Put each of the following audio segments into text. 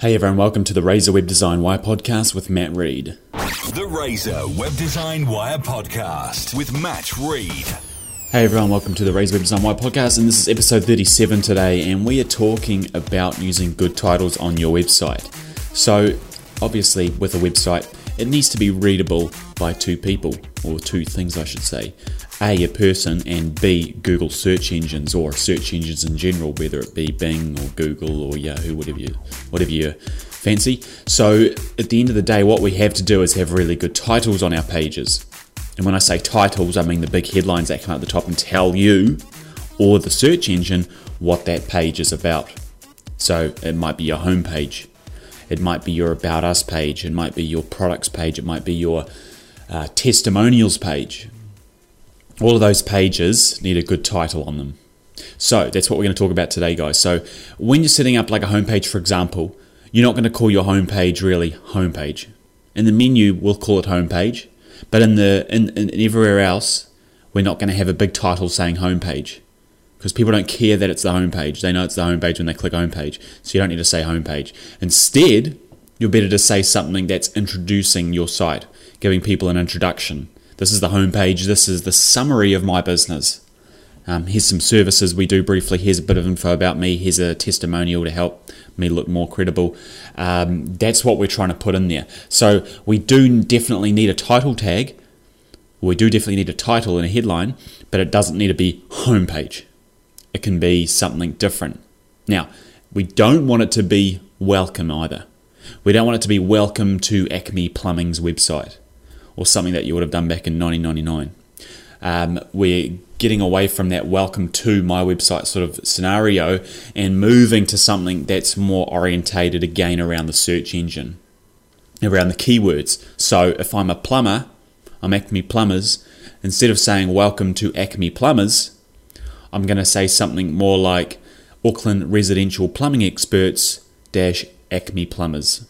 Hey everyone, welcome to the Razor Web Design Wire podcast with Matt Reed. The Razor Web Design Wire podcast with Matt Reed. Hey everyone, welcome to the Razor Web Design Wire podcast, and this is episode 37 today, and we are talking about using good titles on your website. So, obviously, with a website, it needs to be readable by two people, or two things I should say. A, a person, and B, Google search engines or search engines in general, whether it be Bing or Google or Yahoo, whatever you, whatever you fancy. So at the end of the day, what we have to do is have really good titles on our pages. And when I say titles, I mean the big headlines that come at the top and tell you or the search engine what that page is about. So it might be your homepage, it might be your About Us page, it might be your products page, it might be your uh, testimonials page, all of those pages need a good title on them. So that's what we're going to talk about today, guys. So when you're setting up like a homepage, for example, you're not going to call your homepage really homepage. In the menu, we'll call it homepage, but in the in, in everywhere else, we're not going to have a big title saying homepage because people don't care that it's the homepage. They know it's the homepage when they click homepage, so you don't need to say homepage. Instead, you're better to say something that's introducing your site, giving people an introduction this is the homepage. This is the summary of my business. Um, here's some services we do briefly. Here's a bit of info about me. Here's a testimonial to help me look more credible. Um, that's what we're trying to put in there. So we do definitely need a title tag. We do definitely need a title and a headline, but it doesn't need to be homepage. It can be something different. Now, we don't want it to be welcome either. We don't want it to be welcome to Acme Plumbing's website or something that you would have done back in 1999. Um, we're getting away from that welcome to my website sort of scenario and moving to something that's more orientated again around the search engine, around the keywords. So if I'm a plumber, I'm Acme Plumbers, instead of saying welcome to Acme Plumbers, I'm going to say something more like Auckland Residential Plumbing Experts dash Acme Plumbers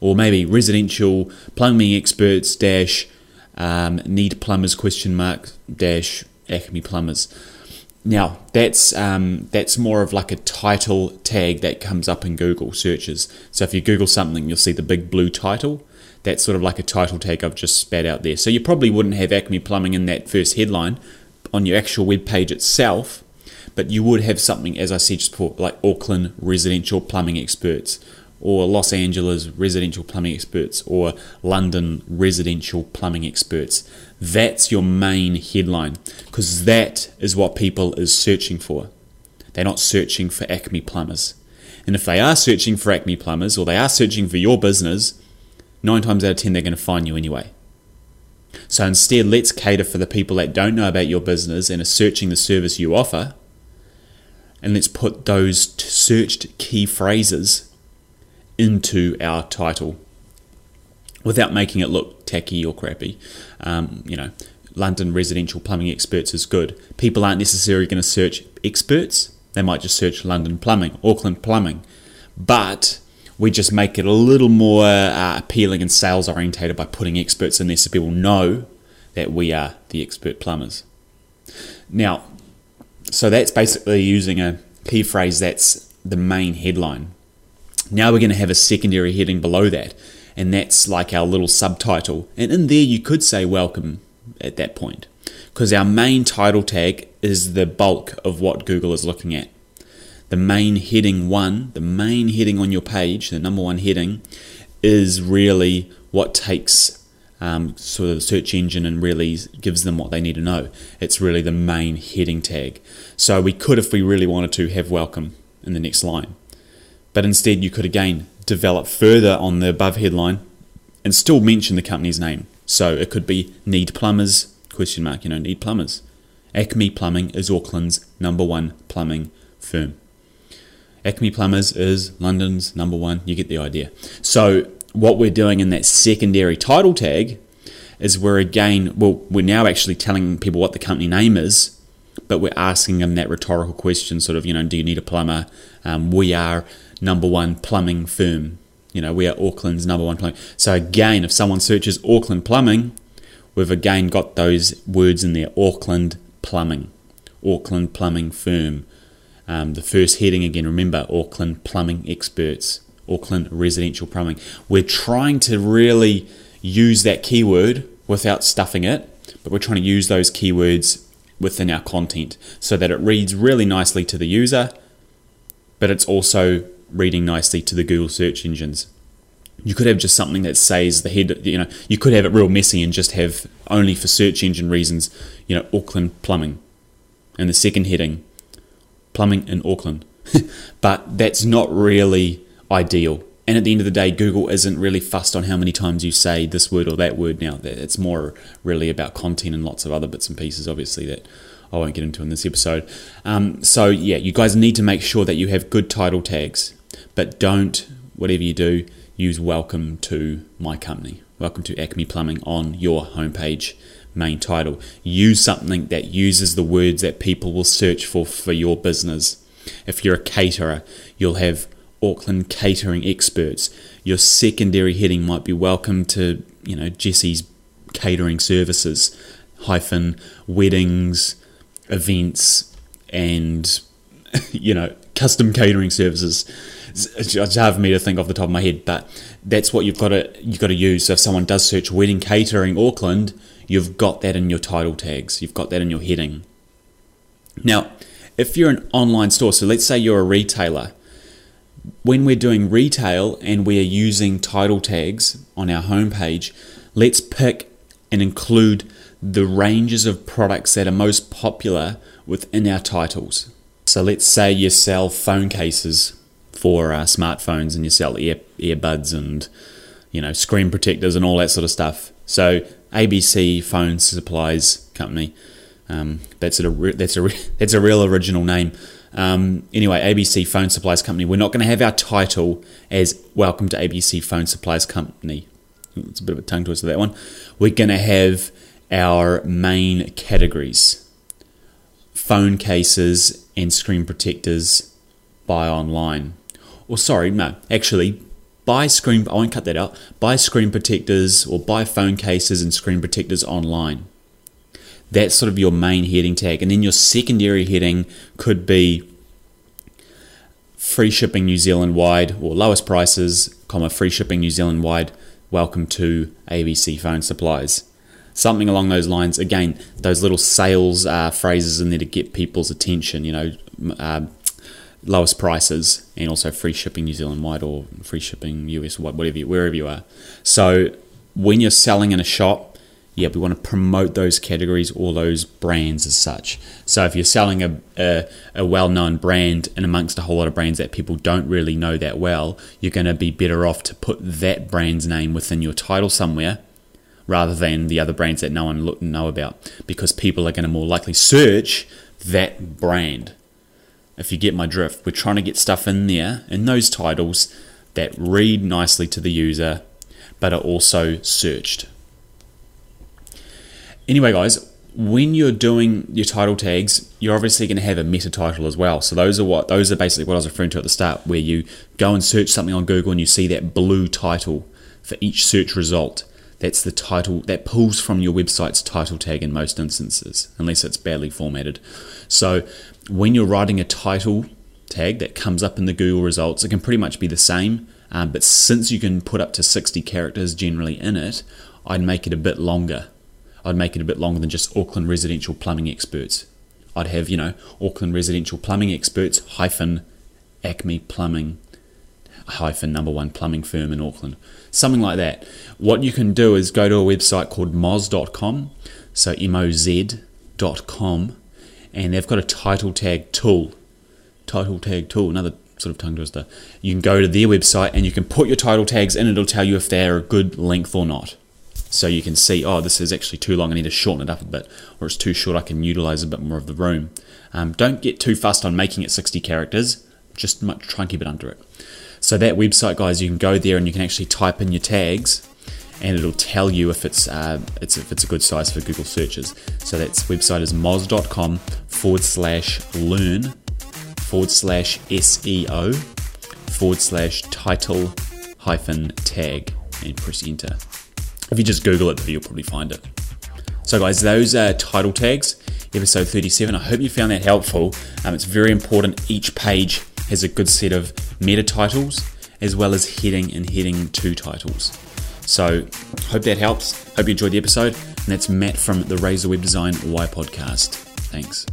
or maybe residential plumbing experts dash um, need plumbers question mark dash Acme plumbers. Now that's um, that's more of like a title tag that comes up in Google searches. So if you Google something, you'll see the big blue title. That's sort of like a title tag I've just spat out there. So you probably wouldn't have Acme Plumbing in that first headline on your actual web page itself, but you would have something, as I said just before, like Auckland Residential Plumbing Experts or Los Angeles residential plumbing experts or London residential plumbing experts. That's your main headline because that is what people is searching for. They're not searching for Acme plumbers. And if they are searching for Acme plumbers or they are searching for your business, 9 times out of 10 they're going to find you anyway. So instead, let's cater for the people that don't know about your business and are searching the service you offer. And let's put those searched key phrases into our title without making it look tacky or crappy. Um, you know, London residential plumbing experts is good. People aren't necessarily going to search experts, they might just search London plumbing, Auckland plumbing. But we just make it a little more uh, appealing and sales orientated by putting experts in there so people know that we are the expert plumbers. Now, so that's basically using a key phrase that's the main headline. Now we're going to have a secondary heading below that, and that's like our little subtitle. And in there, you could say welcome at that point, because our main title tag is the bulk of what Google is looking at. The main heading one, the main heading on your page, the number one heading, is really what takes um, sort of the search engine and really gives them what they need to know. It's really the main heading tag. So we could, if we really wanted to, have welcome in the next line. But instead, you could again develop further on the above headline and still mention the company's name. So it could be Need Plumbers, question mark, you know, Need Plumbers. Acme Plumbing is Auckland's number one plumbing firm. Acme Plumbers is London's number one. You get the idea. So what we're doing in that secondary title tag is we're again, well, we're now actually telling people what the company name is, but we're asking them that rhetorical question, sort of, you know, do you need a plumber? Um, we are number one plumbing firm. You know, we are Auckland's number one plumbing. So again, if someone searches Auckland plumbing, we've again got those words in there. Auckland plumbing, Auckland plumbing firm. Um, the first heading again, remember Auckland plumbing experts, Auckland residential plumbing. We're trying to really use that keyword without stuffing it, but we're trying to use those keywords within our content so that it reads really nicely to the user, but it's also reading nicely to the Google search engines. You could have just something that says the head, you know, you could have it real messy and just have only for search engine reasons, you know, Auckland plumbing. And the second heading, plumbing in Auckland. but that's not really ideal. And at the end of the day, Google isn't really fussed on how many times you say this word or that word now. It's more really about content and lots of other bits and pieces, obviously, that I won't get into in this episode. Um, so, yeah, you guys need to make sure that you have good title tags, but don't, whatever you do, use welcome to my company. Welcome to Acme Plumbing on your homepage main title. Use something that uses the words that people will search for for your business. If you're a caterer, you'll have Auckland catering experts. Your secondary heading might be welcome to, you know, Jesse's catering services, hyphen weddings, events, and you know, custom catering services. It's hard for me to think off the top of my head, but that's what you've got to you've got to use. So if someone does search wedding catering Auckland, you've got that in your title tags. You've got that in your heading. Now, if you're an online store, so let's say you're a retailer when we're doing retail and we are using title tags on our homepage, let's pick and include the ranges of products that are most popular within our titles. So let's say you sell phone cases for uh, smartphones and you sell ear earbuds and you know screen protectors and all that sort of stuff. So ABC Phone Supplies Company. Um, that's a that's a that's a real original name. Um, anyway, ABC Phone Supplies Company. We're not going to have our title as Welcome to ABC Phone Supplies Company. It's a bit of a tongue twister that one. We're going to have our main categories phone cases and screen protectors buy online. Or, sorry, no, actually, buy screen, I won't cut that out, buy screen protectors or buy phone cases and screen protectors online. That's sort of your main heading tag. And then your secondary heading could be free shipping New Zealand wide or lowest prices, comma free shipping New Zealand wide. Welcome to ABC Phone Supplies. Something along those lines. Again, those little sales uh, phrases in there to get people's attention. You know, uh, lowest prices and also free shipping New Zealand wide or free shipping US wide, whatever you, wherever you are. So when you're selling in a shop, yeah, we want to promote those categories or those brands as such. So if you're selling a, a, a well known brand and amongst a whole lot of brands that people don't really know that well, you're going to be better off to put that brand's name within your title somewhere rather than the other brands that no one look, know about because people are going to more likely search that brand. If you get my drift, we're trying to get stuff in there in those titles that read nicely to the user but are also searched. Anyway, guys, when you're doing your title tags, you're obviously going to have a meta title as well. So those are what those are basically what I was referring to at the start, where you go and search something on Google and you see that blue title for each search result. That's the title that pulls from your website's title tag in most instances, unless it's badly formatted. So when you're writing a title tag that comes up in the Google results, it can pretty much be the same. Um, but since you can put up to 60 characters generally in it, I'd make it a bit longer I'd make it a bit longer than just Auckland residential plumbing experts. I'd have, you know, Auckland residential plumbing experts hyphen Acme Plumbing hyphen number one plumbing firm in Auckland. Something like that. What you can do is go to a website called moz.com, so M-O-Z.com, and they've got a title tag tool. Title tag tool, another sort of tongue twister. You can go to their website and you can put your title tags in, it'll tell you if they're a good length or not so you can see, oh, this is actually too long, I need to shorten it up a bit, or it's too short, I can utilize a bit more of the room. Um, don't get too fussed on making it 60 characters, just try and keep it under it. So that website, guys, you can go there and you can actually type in your tags, and it'll tell you if it's uh, it's if it's a good size for Google searches. So that website is moz.com forward slash learn forward slash SEO forward slash title hyphen tag and press enter. If you just Google it, you'll probably find it. So, guys, those are title tags, episode 37. I hope you found that helpful. Um, it's very important each page has a good set of meta titles as well as heading and heading two titles. So, hope that helps. Hope you enjoyed the episode. And that's Matt from the Razor Web Design Wire podcast. Thanks.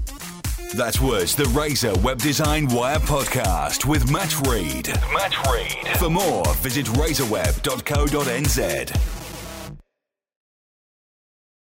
That was the Razor Web Design Wire podcast with Matt Reed. Matt Reed. For more, visit razorweb.co.nz.